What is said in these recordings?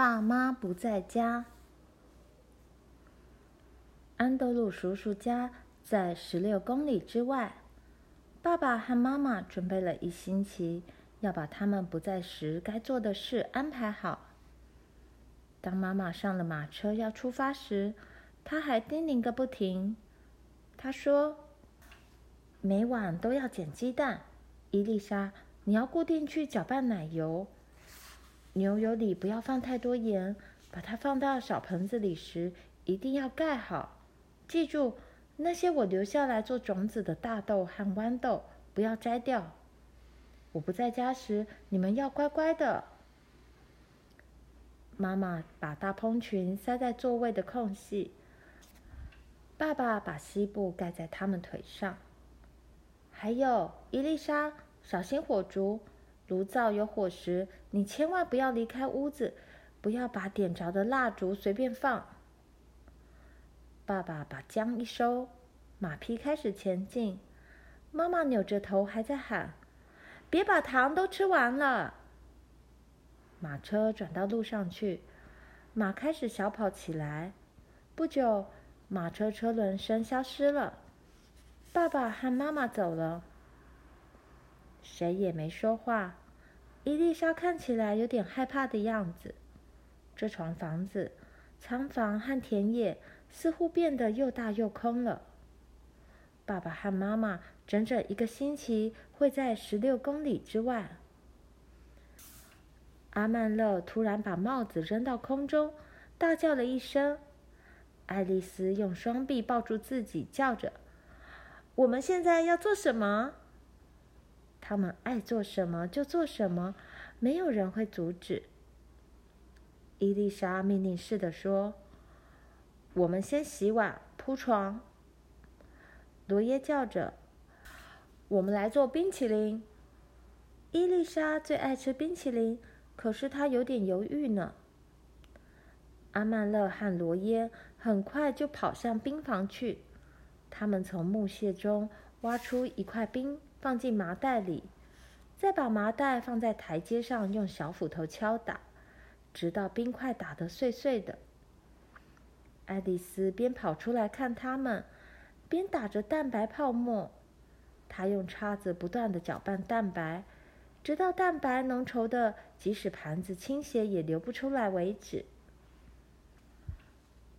爸妈不在家。安德鲁叔叔家在十六公里之外。爸爸和妈妈准备了一星期，要把他们不在时该做的事安排好。当妈妈上了马车要出发时，她还叮咛个不停。她说：“每晚都要捡鸡蛋。伊丽莎，你要固定去搅拌奶油。牛油里不要放太多盐。把它放到小盆子里时，一定要盖好。记住，那些我留下来做种子的大豆和豌豆，不要摘掉。我不在家时，你们要乖乖的。”妈妈把大蓬裙塞在座位的空隙，爸爸把西布盖在他们腿上。还有，伊丽莎，小心火烛，炉灶有火时，你千万不要离开屋子，不要把点着的蜡烛随便放。爸爸把缰一收，马匹开始前进。妈妈扭着头还在喊：“别把糖都吃完了。”马车转到路上去，马开始小跑起来。不久，马车车轮声消失了。爸爸和妈妈走了，谁也没说话。伊丽莎看起来有点害怕的样子。这幢房子、仓房和田野似乎变得又大又空了。爸爸和妈妈整整一个星期会在十六公里之外。阿曼乐突然把帽子扔到空中，大叫了一声。爱丽丝用双臂抱住自己，叫着：“我们现在要做什么？”他们爱做什么就做什么，没有人会阻止。伊丽莎命令似的说：“我们先洗碗、铺床。”罗耶叫着：“我们来做冰淇淋。”伊丽莎最爱吃冰淇淋。可是她有点犹豫呢。阿曼乐和罗耶很快就跑向冰房去。他们从木屑中挖出一块冰，放进麻袋里，再把麻袋放在台阶上，用小斧头敲打，直到冰块打得碎碎的。爱丽丝边跑出来看他们，边打着蛋白泡沫。她用叉子不断地搅拌蛋白。直到蛋白浓稠的，即使盘子倾斜也流不出来为止。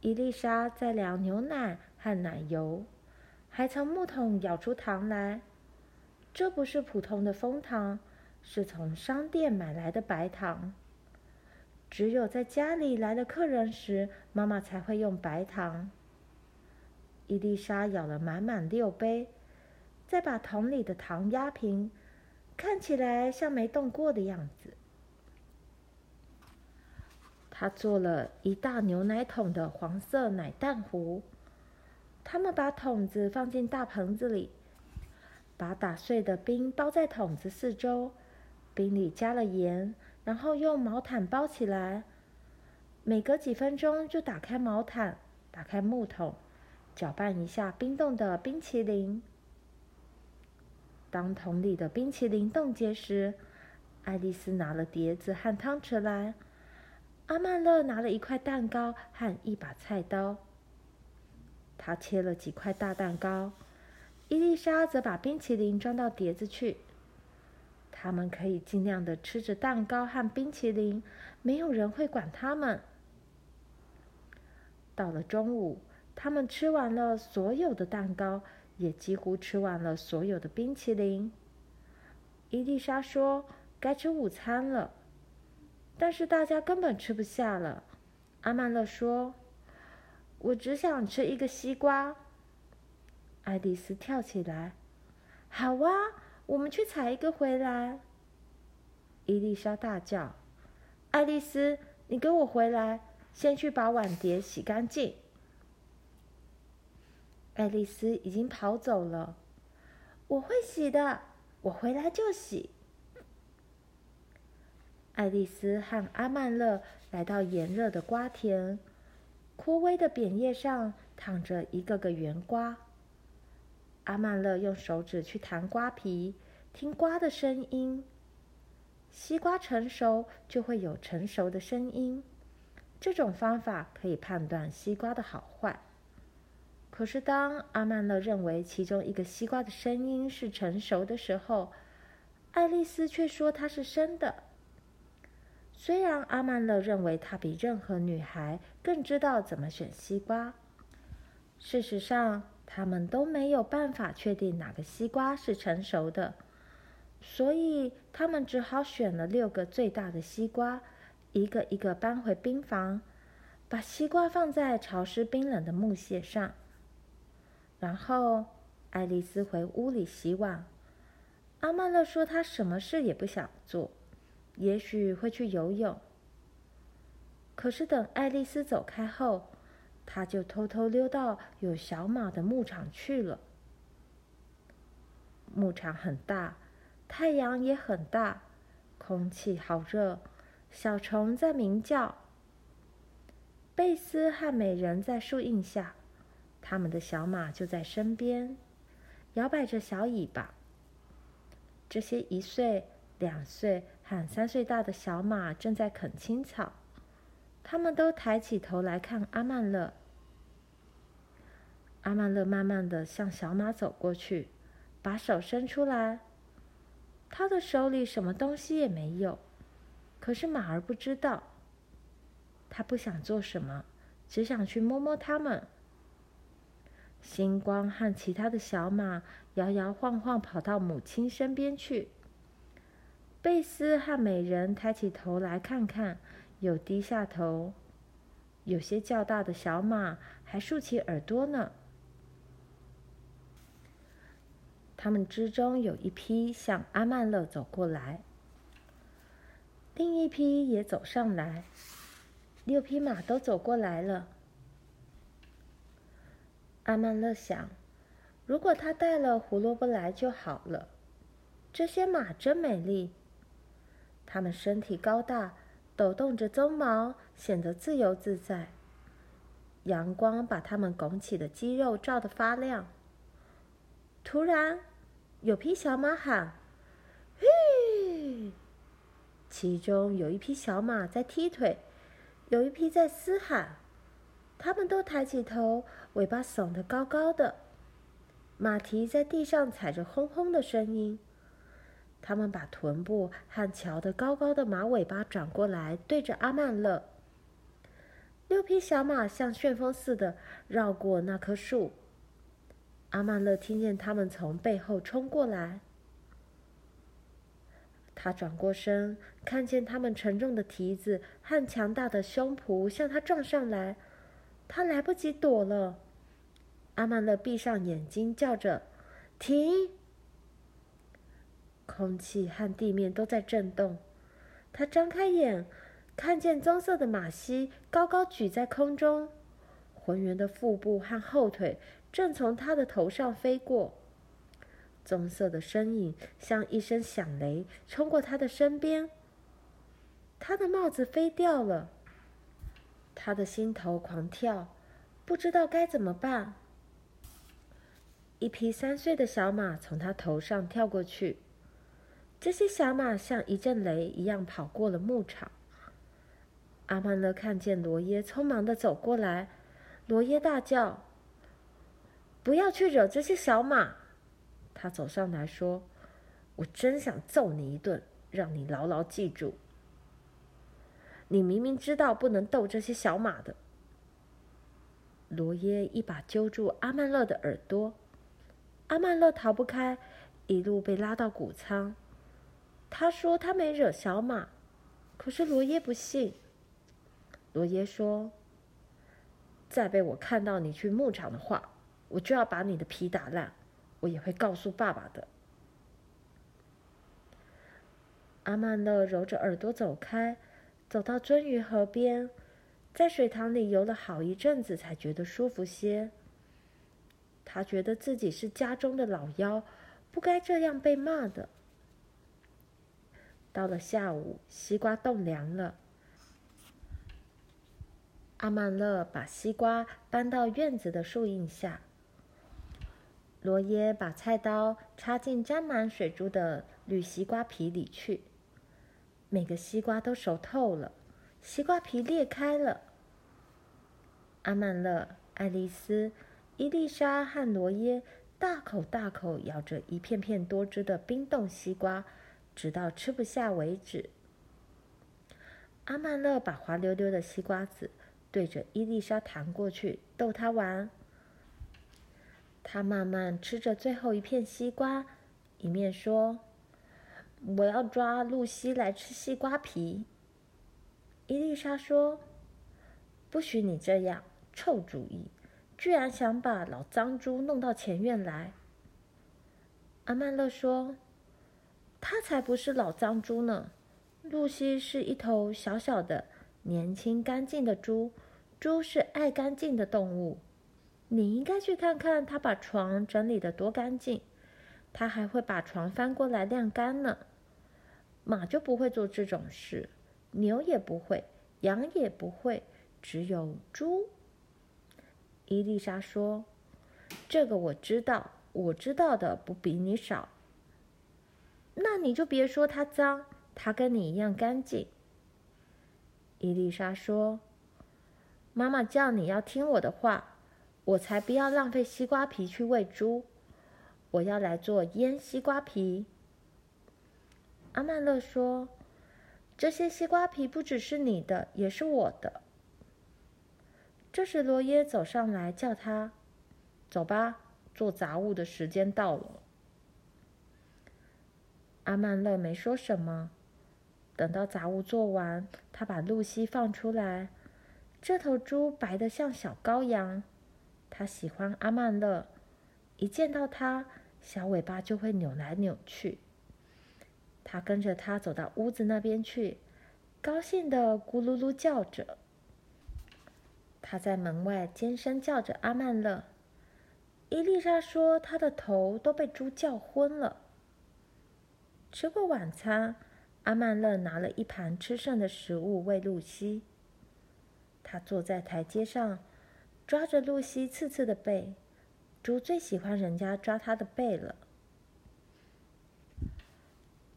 伊丽莎在量牛奶和奶油，还从木桶舀出糖来。这不是普通的蜂糖，是从商店买来的白糖。只有在家里来了客人时，妈妈才会用白糖。伊丽莎舀了满满六杯，再把桶里的糖压平。看起来像没动过的样子。他做了一大牛奶桶的黄色奶蛋糊。他们把桶子放进大盆子里，把打碎的冰包在桶子四周，冰里加了盐，然后用毛毯包起来。每隔几分钟就打开毛毯，打开木桶，搅拌一下冰冻的冰淇淋。当桶里的冰淇淋冻结时，爱丽丝拿了碟子和汤匙来，阿曼乐拿了一块蛋糕和一把菜刀。他切了几块大蛋糕，伊丽莎则把冰淇淋装到碟子去。他们可以尽量的吃着蛋糕和冰淇淋，没有人会管他们。到了中午，他们吃完了所有的蛋糕。也几乎吃完了所有的冰淇淋。伊丽莎说：“该吃午餐了。”但是大家根本吃不下了。阿曼乐说：“我只想吃一个西瓜。”爱丽丝跳起来：“好啊，我们去采一个回来。”伊丽莎大叫：“爱丽丝，你跟我回来，先去把碗碟洗干净。”爱丽丝已经跑走了。我会洗的，我回来就洗。爱丽丝和阿曼乐来到炎热的瓜田，枯萎的扁叶上躺着一个个圆瓜。阿曼勒用手指去弹瓜皮，听瓜的声音。西瓜成熟就会有成熟的声音，这种方法可以判断西瓜的好坏。可是，当阿曼勒认为其中一个西瓜的声音是成熟的时候，爱丽丝却说它是生的。虽然阿曼勒认为他比任何女孩更知道怎么选西瓜，事实上，他们都没有办法确定哪个西瓜是成熟的。所以，他们只好选了六个最大的西瓜，一个一个搬回冰房，把西瓜放在潮湿冰冷的木屑上。然后，爱丽丝回屋里洗碗。阿曼乐说他什么事也不想做，也许会去游泳。可是，等爱丽丝走开后，他就偷偷溜到有小马的牧场去了。牧场很大。太阳也很大，空气好热，小虫在鸣叫。贝斯和美人在树荫下，他们的小马就在身边，摇摆着小尾巴。这些一岁、两岁和三岁大的小马正在啃青草，他们都抬起头来看阿曼勒。阿曼勒慢慢的向小马走过去，把手伸出来。他的手里什么东西也没有，可是马儿不知道。他不想做什么，只想去摸摸它们。星光和其他的小马摇摇晃晃跑到母亲身边去。贝斯和美人抬起头来看看，又低下头。有些较大的小马还竖起耳朵呢。他们之中有一匹向阿曼勒走过来，另一匹也走上来，六匹马都走过来了。阿曼勒想，如果他带了胡萝卜来就好了。这些马真美丽，它们身体高大，抖动着鬃毛，显得自由自在。阳光把它们拱起的肌肉照得发亮。突然，有匹小马喊：“嘿！”其中有一匹小马在踢腿，有一匹在嘶喊。他们都抬起头，尾巴耸得高高的，马蹄在地上踩着轰轰的声音。他们把臀部和翘得高高的马尾巴转过来，对着阿曼乐。六匹小马像旋风似的绕过那棵树。阿曼乐听见他们从背后冲过来，他转过身，看见他们沉重的蹄子和强大的胸脯向他撞上来，他来不及躲了。阿曼乐闭上眼睛，叫着：“停！”空气和地面都在震动。他张开眼，看见棕色的马膝高高举在空中，浑圆的腹部和后腿。正从他的头上飞过，棕色的身影像一声响雷冲过他的身边。他的帽子飞掉了，他的心头狂跳，不知道该怎么办。一匹三岁的小马从他头上跳过去，这些小马像一阵雷一样跑过了牧场。阿曼乐看见罗耶匆忙地走过来，罗耶大叫。不要去惹这些小马！他走上来说：“我真想揍你一顿，让你牢牢记住。你明明知道不能逗这些小马的。”罗耶一把揪住阿曼乐的耳朵，阿曼乐逃不开，一路被拉到谷仓。他说他没惹小马，可是罗耶不信。罗耶说：“再被我看到你去牧场的话。”我就要把你的皮打烂，我也会告诉爸爸的。阿曼乐揉着耳朵走开，走到鳟鱼河边，在水塘里游了好一阵子，才觉得舒服些。他觉得自己是家中的老幺，不该这样被骂的。到了下午，西瓜冻凉了，阿曼乐把西瓜搬到院子的树荫下。罗耶把菜刀插进沾满水珠的绿西瓜皮里去，每个西瓜都熟透了，西瓜皮裂开了，阿曼乐、爱丽丝、伊丽莎和罗耶大口大口咬着一片片多汁的冰冻西瓜，直到吃不下为止。阿曼乐把滑溜溜的西瓜子对着伊丽莎弹过去，逗她玩。他慢慢吃着最后一片西瓜，一面说：“我要抓露西来吃西瓜皮。”伊丽莎说：“不许你这样，臭主意！居然想把老脏猪弄到前院来。”阿曼乐说：“他才不是老脏猪呢！露西是一头小小的、年轻、干净的猪。猪是爱干净的动物。”你应该去看看他把床整理的多干净，他还会把床翻过来晾干呢。马就不会做这种事，牛也不会，羊也不会，只有猪。伊丽莎说：“这个我知道，我知道的不比你少。”那你就别说他脏，他跟你一样干净。伊丽莎说：“妈妈叫你要听我的话。”我才不要浪费西瓜皮去喂猪！我要来做腌西瓜皮。阿曼乐说：“这些西瓜皮不只是你的，也是我的。”这时，罗耶走上来叫他：“走吧，做杂物的时间到了。”阿曼乐没说什么。等到杂物做完，他把露西放出来。这头猪白得像小羔羊。他喜欢阿曼乐，一见到他，小尾巴就会扭来扭去。他跟着他走到屋子那边去，高兴的咕噜噜叫着。他在门外尖声叫着阿曼乐。伊丽莎说他的头都被猪叫昏了。吃过晚餐，阿曼乐拿了一盘吃剩的食物喂露西。他坐在台阶上。抓着露西刺刺的背，猪最喜欢人家抓它的背了。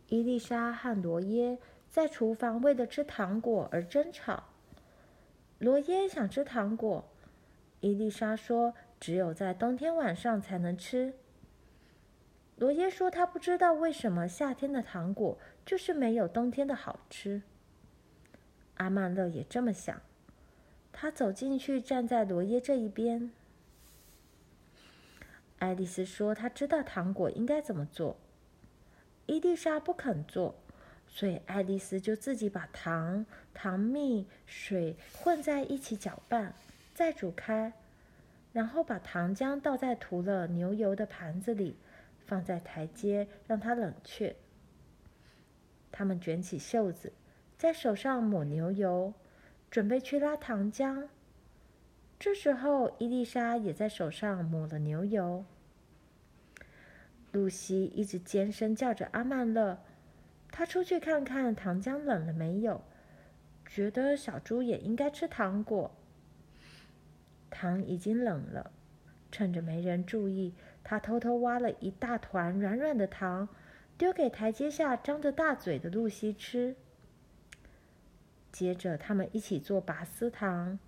伊丽莎和罗耶在厨房为了吃糖果而争吵。罗耶想吃糖果，伊丽莎说只有在冬天晚上才能吃。罗耶说他不知道为什么夏天的糖果就是没有冬天的好吃。阿曼乐也这么想。他走进去，站在罗耶这一边。爱丽丝说：“她知道糖果应该怎么做。”伊丽莎不肯做，所以爱丽丝就自己把糖、糖蜜、水混在一起搅拌，再煮开，然后把糖浆倒在涂了牛油的盘子里，放在台阶让它冷却。他们卷起袖子，在手上抹牛油。准备去拉糖浆，这时候伊丽莎也在手上抹了牛油。露西一直尖声叫着阿曼乐，她出去看看糖浆冷了没有，觉得小猪也应该吃糖果。糖已经冷了，趁着没人注意，她偷偷挖了一大团软软的糖，丢给台阶下张着大嘴的露西吃。接着，他们一起做拔丝糖。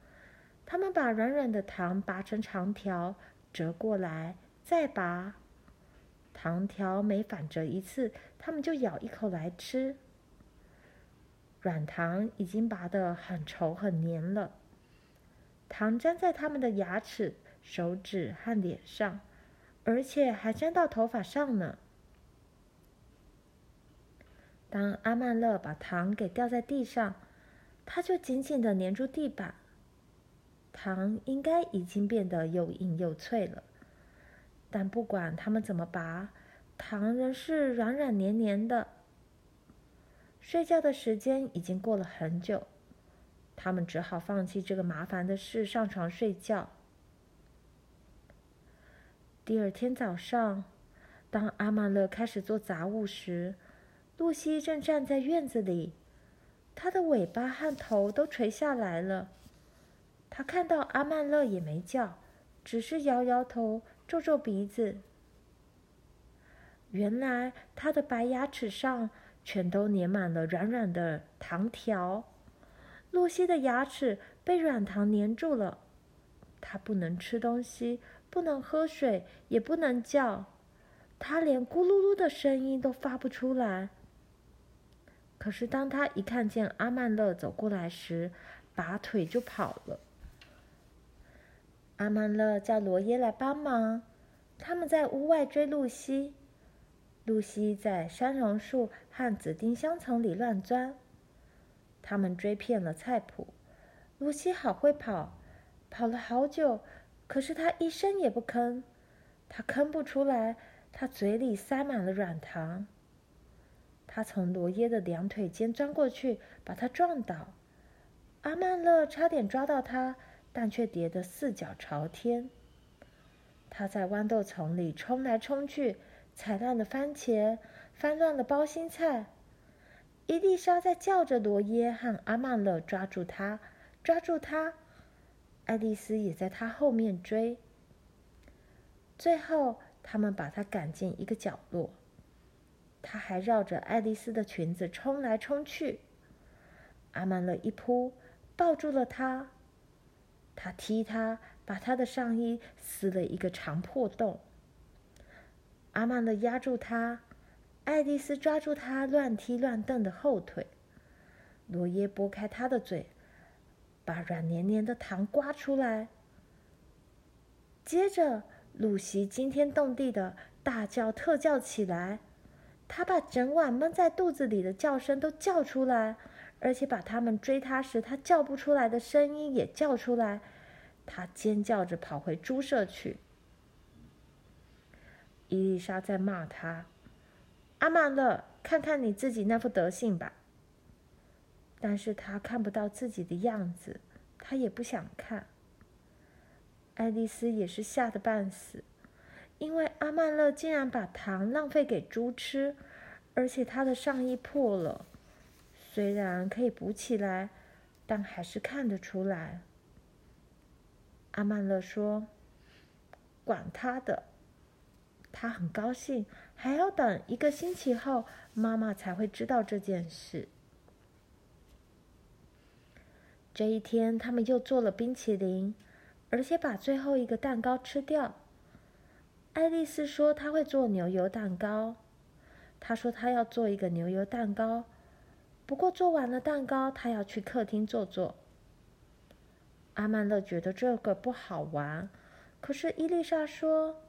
他们把软软的糖拔成长条，折过来，再拔。糖条每反折一次，他们就咬一口来吃。软糖已经拔得很稠很黏了，糖粘在他们的牙齿、手指和脸上，而且还粘到头发上呢。当阿曼乐把糖给掉在地上，他就紧紧的粘住地板，糖应该已经变得又硬又脆了，但不管他们怎么拔，糖仍是软软黏黏的。睡觉的时间已经过了很久，他们只好放弃这个麻烦的事，上床睡觉。第二天早上，当阿曼乐开始做杂物时，露西正站在院子里。他的尾巴和头都垂下来了。他看到阿曼乐也没叫，只是摇摇头、皱皱鼻子。原来他的白牙齿上全都粘满了软软的糖条。露西的牙齿被软糖粘住了，他不能吃东西，不能喝水，也不能叫，他连咕噜噜的声音都发不出来。可是当他一看见阿曼乐走过来时，拔腿就跑了。阿曼乐叫罗耶来帮忙，他们在屋外追露西。露西在山榕树和紫丁香丛里乱钻。他们追遍了菜圃。露西好会跑，跑了好久，可是她一声也不吭。她吭不出来，她嘴里塞满了软糖。他从罗耶的两腿间钻过去，把他撞倒。阿曼乐差点抓到他。但却跌得四脚朝天。他在豌豆丛里冲来冲去，踩烂了番茄，翻乱了包心菜。伊丽莎在叫着罗耶和阿曼乐抓住他，抓住他。爱丽丝也在他后面追。最后，他们把他赶进一个角落。他还绕着爱丽丝的裙子冲来冲去。阿曼乐一扑，抱住了他。他踢他，把他的上衣撕了一个长破洞。阿曼乐压住他，爱丽丝抓住他乱踢乱蹬的后腿。罗耶拨开他的嘴，把软黏黏的糖刮出来。接着，露西惊天动地的大叫特叫起来，他把整晚闷在肚子里的叫声都叫出来。而且把他们追他时，他叫不出来的声音也叫出来。他尖叫着跑回猪舍去。伊丽莎在骂他：“阿曼乐，看看你自己那副德行吧。”但是他看不到自己的样子，他也不想看。爱丽丝也是吓得半死，因为阿曼勒竟然把糖浪费给猪吃，而且他的上衣破了。虽然可以补起来，但还是看得出来。阿曼勒说：“管他的。”他很高兴，还要等一个星期后，妈妈才会知道这件事。这一天，他们又做了冰淇淋，而且把最后一个蛋糕吃掉。爱丽丝说：“她会做牛油蛋糕。”她说：“她要做一个牛油蛋糕。”不过做完了蛋糕，她要去客厅坐坐。阿曼乐觉得这个不好玩，可是伊丽莎说：“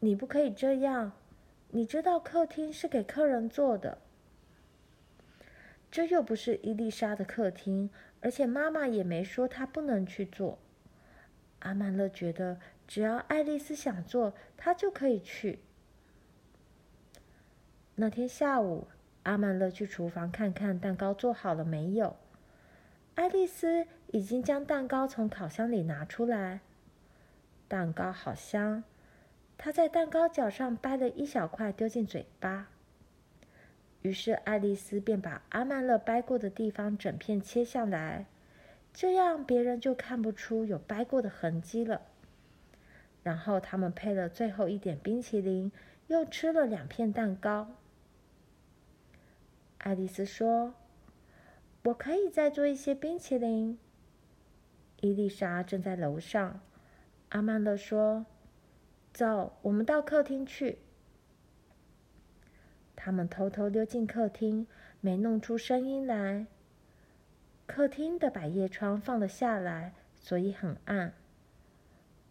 你不可以这样，你知道客厅是给客人坐的。”这又不是伊丽莎的客厅，而且妈妈也没说她不能去坐。阿曼乐觉得只要爱丽丝想做，她就可以去。那天下午。阿曼乐去厨房看看蛋糕做好了没有。爱丽丝已经将蛋糕从烤箱里拿出来，蛋糕好香。她在蛋糕角上掰了一小块丢进嘴巴。于是爱丽丝便把阿曼乐掰过的地方整片切下来，这样别人就看不出有掰过的痕迹了。然后他们配了最后一点冰淇淋，又吃了两片蛋糕。爱丽丝说：“我可以再做一些冰淇淋。”伊丽莎正在楼上。阿曼乐说：“走，我们到客厅去。”他们偷偷溜进客厅，没弄出声音来。客厅的百叶窗放了下来，所以很暗。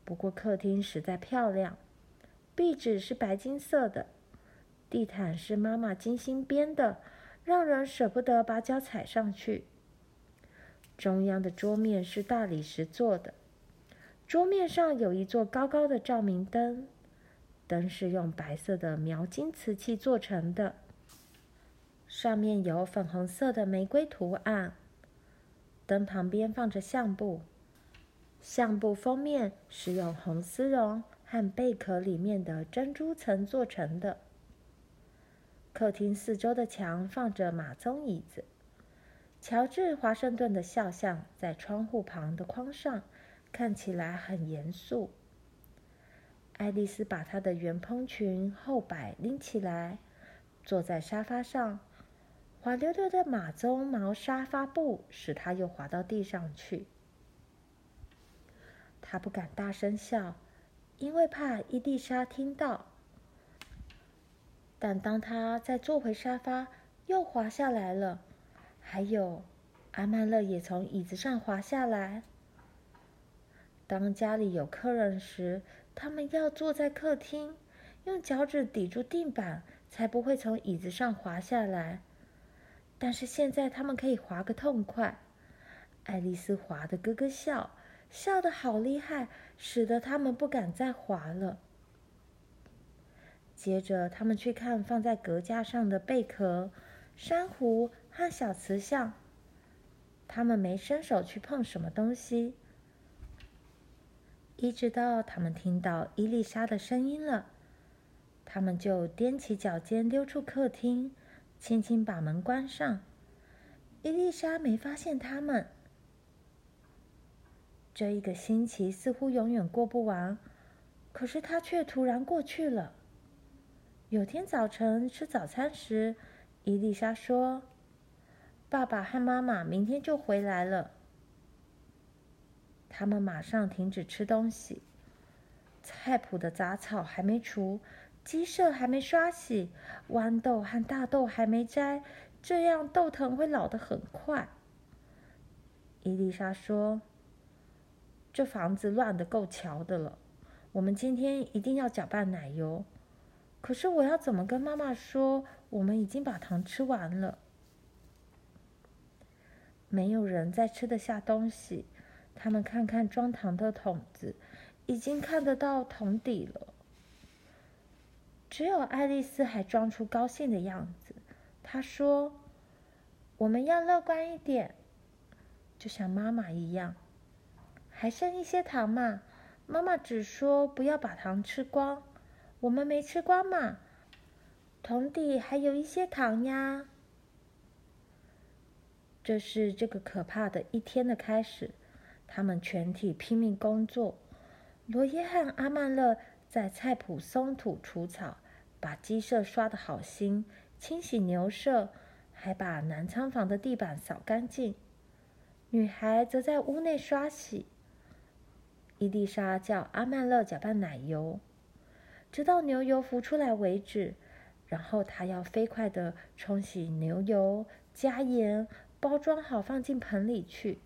不过客厅实在漂亮，壁纸是白金色的，地毯是妈妈精心编的。让人舍不得把脚踩上去。中央的桌面是大理石做的，桌面上有一座高高的照明灯，灯是用白色的描金瓷器做成的，上面有粉红色的玫瑰图案。灯旁边放着相簿，相簿封面是用红丝绒和贝壳里面的珍珠层做成的。客厅四周的墙放着马鬃椅子，乔治华盛顿的肖像在窗户旁的框上，看起来很严肃。爱丽丝把她的圆蓬裙后摆拎起来，坐在沙发上，滑溜溜的马鬃毛沙发布使她又滑到地上去。他不敢大声笑，因为怕伊丽莎听到。但当他再坐回沙发，又滑下来了。还有，阿曼乐也从椅子上滑下来。当家里有客人时，他们要坐在客厅，用脚趾抵住地板，才不会从椅子上滑下来。但是现在他们可以滑个痛快。爱丽丝滑得咯咯笑，笑得好厉害，使得他们不敢再滑了。接着，他们去看放在阁架上的贝壳、珊瑚和小瓷像。他们没伸手去碰什么东西，一直到他们听到伊丽莎的声音了，他们就踮起脚尖溜出客厅，轻轻把门关上。伊丽莎没发现他们。这一个星期似乎永远过不完，可是它却突然过去了。有天早晨吃早餐时，伊丽莎说：“爸爸和妈妈明天就回来了。”他们马上停止吃东西。菜圃的杂草还没除，鸡舍还没刷洗，豌豆和大豆还没摘，这样豆藤会老得很快。伊丽莎说。这房子乱得够瞧的了，我们今天一定要搅拌奶油。可是我要怎么跟妈妈说，我们已经把糖吃完了？没有人再吃得下东西。他们看看装糖的桶子，已经看得到桶底了。只有爱丽丝还装出高兴的样子。她说：“我们要乐观一点，就像妈妈一样。”还剩一些糖嘛？妈妈只说不要把糖吃光，我们没吃光嘛。桶底还有一些糖呀。这是这个可怕的一天的开始。他们全体拼命工作。罗耶和阿曼乐在菜圃松土除草，把鸡舍刷得好新，清洗牛舍，还把南仓房的地板扫干净。女孩则在屋内刷洗。伊丽莎叫阿曼乐搅拌奶油，直到牛油浮出来为止。然后她要飞快地冲洗牛油，加盐，包装好放进盆里去。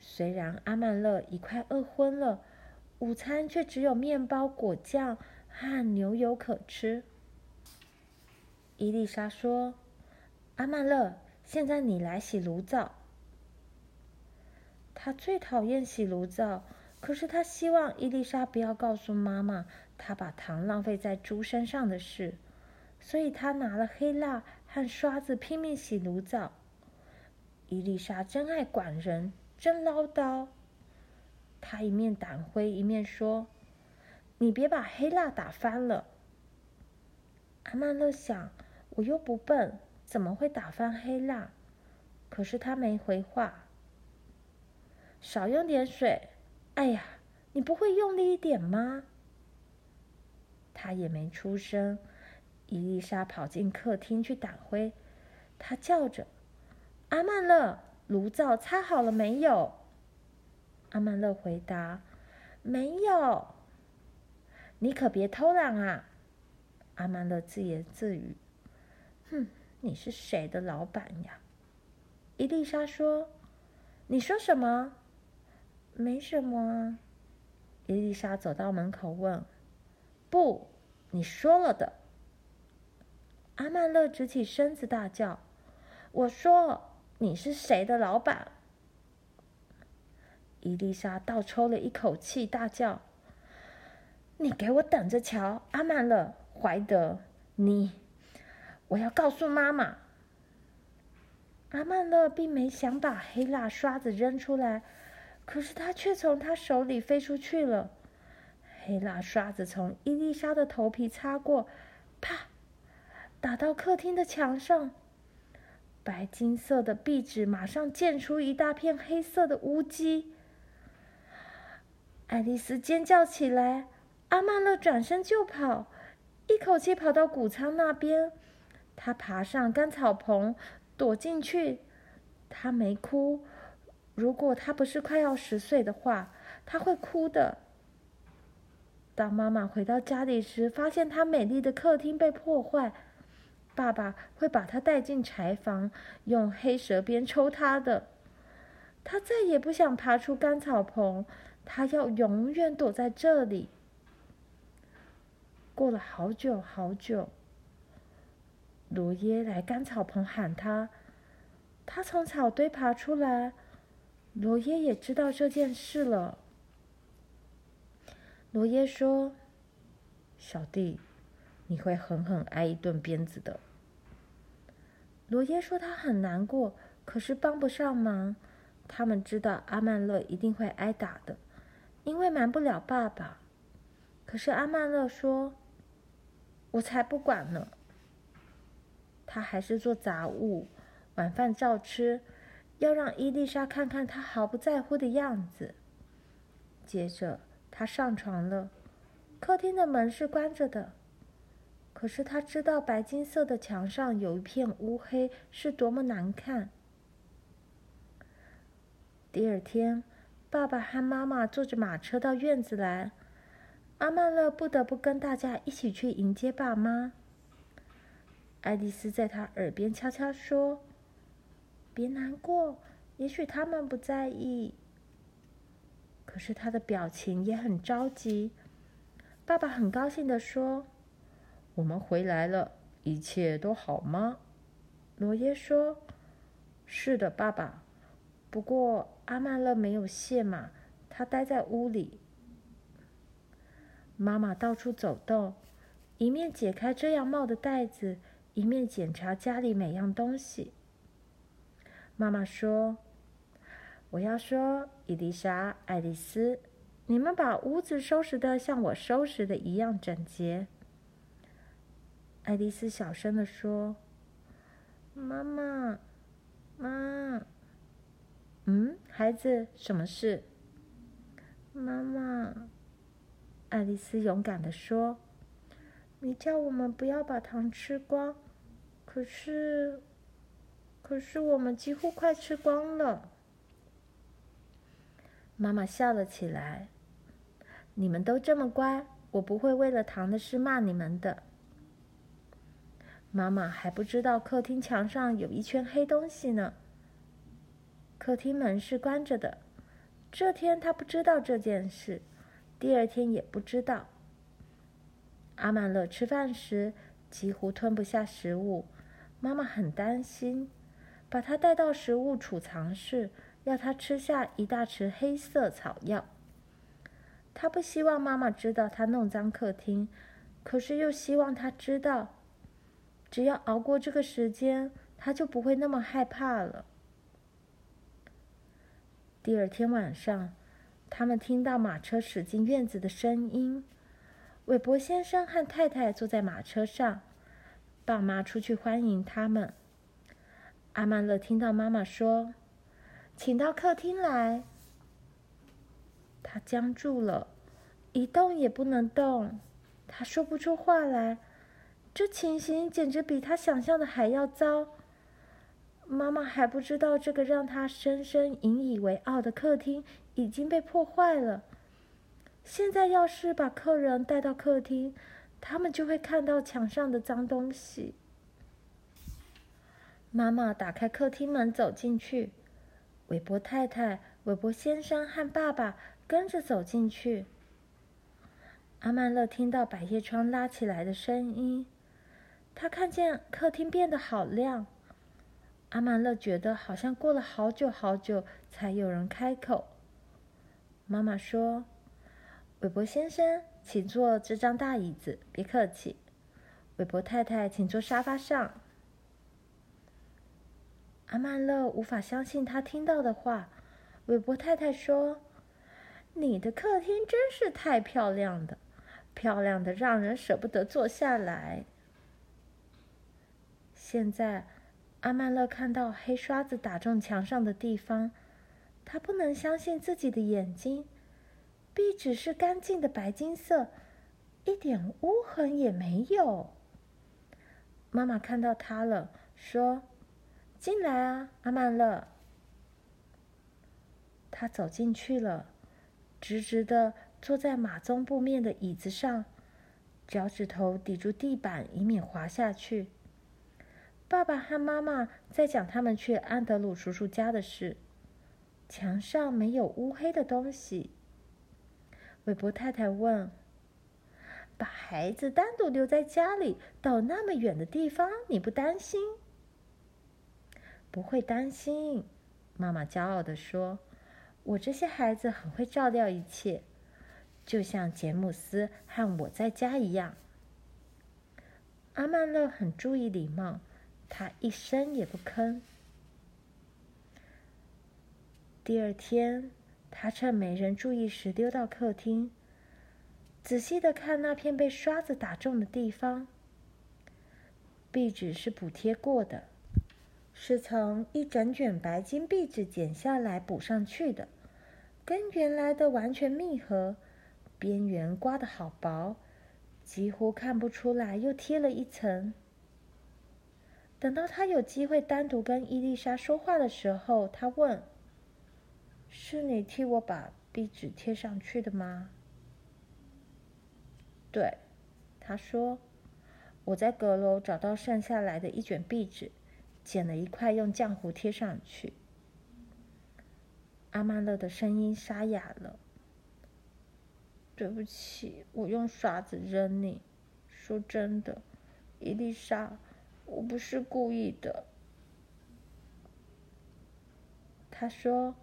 虽然阿曼乐已快饿昏了，午餐却只有面包、果酱和牛油可吃。伊丽莎说：“阿曼乐，现在你来洗炉灶。”她最讨厌洗炉灶。可是他希望伊丽莎不要告诉妈妈他把糖浪费在猪身上的事，所以他拿了黑蜡和刷子拼命洗炉灶。伊丽莎真爱管人，真唠叨。她一面撣灰一面说：“你别把黑蜡打翻了。”阿曼乐想：“我又不笨，怎么会打翻黑蜡？”可是他没回话。少用点水。哎呀，你不会用力一点吗？他也没出声。伊丽莎跑进客厅去撣灰，她叫着：“阿曼乐，炉灶擦好了没有？”阿曼乐回答：“没有。”你可别偷懒啊！阿曼乐自言自语：“哼，你是谁的老板呀？”伊丽莎说：“你说什么？”没什么啊，伊丽莎走到门口问：“不，你说了的。”阿曼乐直起身子大叫：“我说，你是谁的老板？”伊丽莎倒抽了一口气，大叫：“你给我等着瞧，阿曼乐，怀德，你，我要告诉妈妈。”阿曼乐并没想把黑蜡刷子扔出来。可是它却从他手里飞出去了，黑蜡刷子从伊丽莎的头皮擦过，啪，打到客厅的墙上，白金色的壁纸马上溅出一大片黑色的污迹。爱丽丝尖叫起来，阿曼乐转身就跑，一口气跑到谷仓那边，他爬上干草棚，躲进去，他没哭。如果他不是快要十岁的话，她会哭的。当妈妈回到家里时，发现她美丽的客厅被破坏，爸爸会把她带进柴房，用黑蛇鞭抽她的。她再也不想爬出干草棚，她要永远躲在这里。过了好久好久，罗耶来干草棚喊她，她从草堆爬出来。罗耶也知道这件事了。罗耶说：“小弟，你会狠狠挨一顿鞭子的。”罗耶说他很难过，可是帮不上忙。他们知道阿曼乐一定会挨打的，因为瞒不了爸爸。可是阿曼乐说：“我才不管呢。”他还是做杂物，晚饭照吃，要让伊丽莎看看他毫不在乎的样子。接着。他上床了，客厅的门是关着的。可是他知道白金色的墙上有一片乌黑是多么难看。第二天，爸爸和妈妈坐着马车到院子来，阿曼乐不得不跟大家一起去迎接爸妈。爱丽丝在他耳边悄悄说：“别难过，也许他们不在意。”可是他的表情也很着急。爸爸很高兴地说：“我们回来了，一切都好吗？”罗耶说：“是的，爸爸。不过阿曼乐没有卸马，他待在屋里。”妈妈到处走动，一面解开遮阳帽的带子，一面检查家里每样东西。妈妈说。我要说，伊丽莎、爱丽丝，你们把屋子收拾的像我收拾的一样整洁。爱丽丝小声的说：“妈妈，妈，嗯，孩子，什么事？”妈妈，爱丽丝勇敢的说：“你叫我们不要把糖吃光，可是，可是我们几乎快吃光了。”妈妈笑了起来。你们都这么乖，我不会为了糖的事骂你们的。妈妈还不知道客厅墙上有一圈黑东西呢。客厅门是关着的。这天她不知道这件事，第二天也不知道。阿曼乐吃饭时几乎吞不下食物，妈妈很担心，把他带到食物储藏室。要他吃下一大匙黑色草药。他不希望妈妈知道他弄脏客厅，可是又希望他知道，只要熬过这个时间，他就不会那么害怕了。第二天晚上，他们听到马车驶进院子的声音。韦伯先生和太太坐在马车上，爸妈出去欢迎他们。阿曼乐听到妈妈说。请到客厅来。他僵住了，一动也不能动。他说不出话来。这情形简直比他想象的还要糟。妈妈还不知道，这个让他深深引以为傲的客厅已经被破坏了。现在要是把客人带到客厅，他们就会看到墙上的脏东西。妈妈打开客厅门，走进去。韦伯太太、韦伯先生和爸爸跟着走进去。阿曼乐听到百叶窗拉起来的声音，他看见客厅变得好亮。阿曼乐觉得好像过了好久好久才有人开口。妈妈说：“韦伯先生，请坐这张大椅子，别客气。”韦伯太太，请坐沙发上。阿曼勒无法相信他听到的话。韦伯太太说：“你的客厅真是太漂亮的，漂亮的让人舍不得坐下来。”现在，阿曼勒看到黑刷子打中墙上的地方，他不能相信自己的眼睛。壁纸是干净的白金色，一点污痕也没有。妈妈看到他了，说。进来啊，阿曼勒。他走进去了，直直的坐在马鬃布面的椅子上，脚趾头抵住地板，以免滑下去。爸爸和妈妈在讲他们去安德鲁叔叔家的事。墙上没有乌黑的东西。韦伯太太问：“把孩子单独留在家里，到那么远的地方，你不担心？”“不会担心。”妈妈骄傲地说，“我这些孩子很会照料一切，就像杰姆斯和我在家一样。”阿曼乐很注意礼貌。他一声也不吭。第二天，他趁没人注意时溜到客厅，仔细的看那片被刷子打中的地方。壁纸是补贴过的，是从一整卷白金壁纸剪下来补上去的，跟原来的完全密合，边缘刮得好薄，几乎看不出来又贴了一层。等到他有机会单独跟伊丽莎说话的时候，他问：“是你替我把壁纸贴上去的吗？”“对。”他说，“我在阁楼找到剩下来的一卷壁纸，剪了一块用浆糊贴上去。”阿曼乐的声音沙哑了。“对不起，我用刷子扔你。说真的，伊丽莎。”我不是故意的，他说：“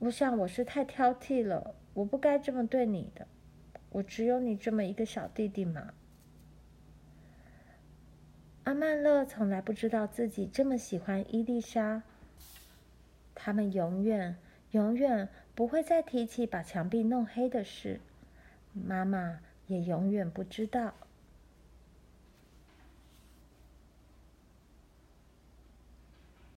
我想我是太挑剔了，我不该这么对你的。我只有你这么一个小弟弟嘛。”阿曼勒从来不知道自己这么喜欢伊丽莎。他们永远、永远不会再提起把墙壁弄黑的事，妈妈也永远不知道。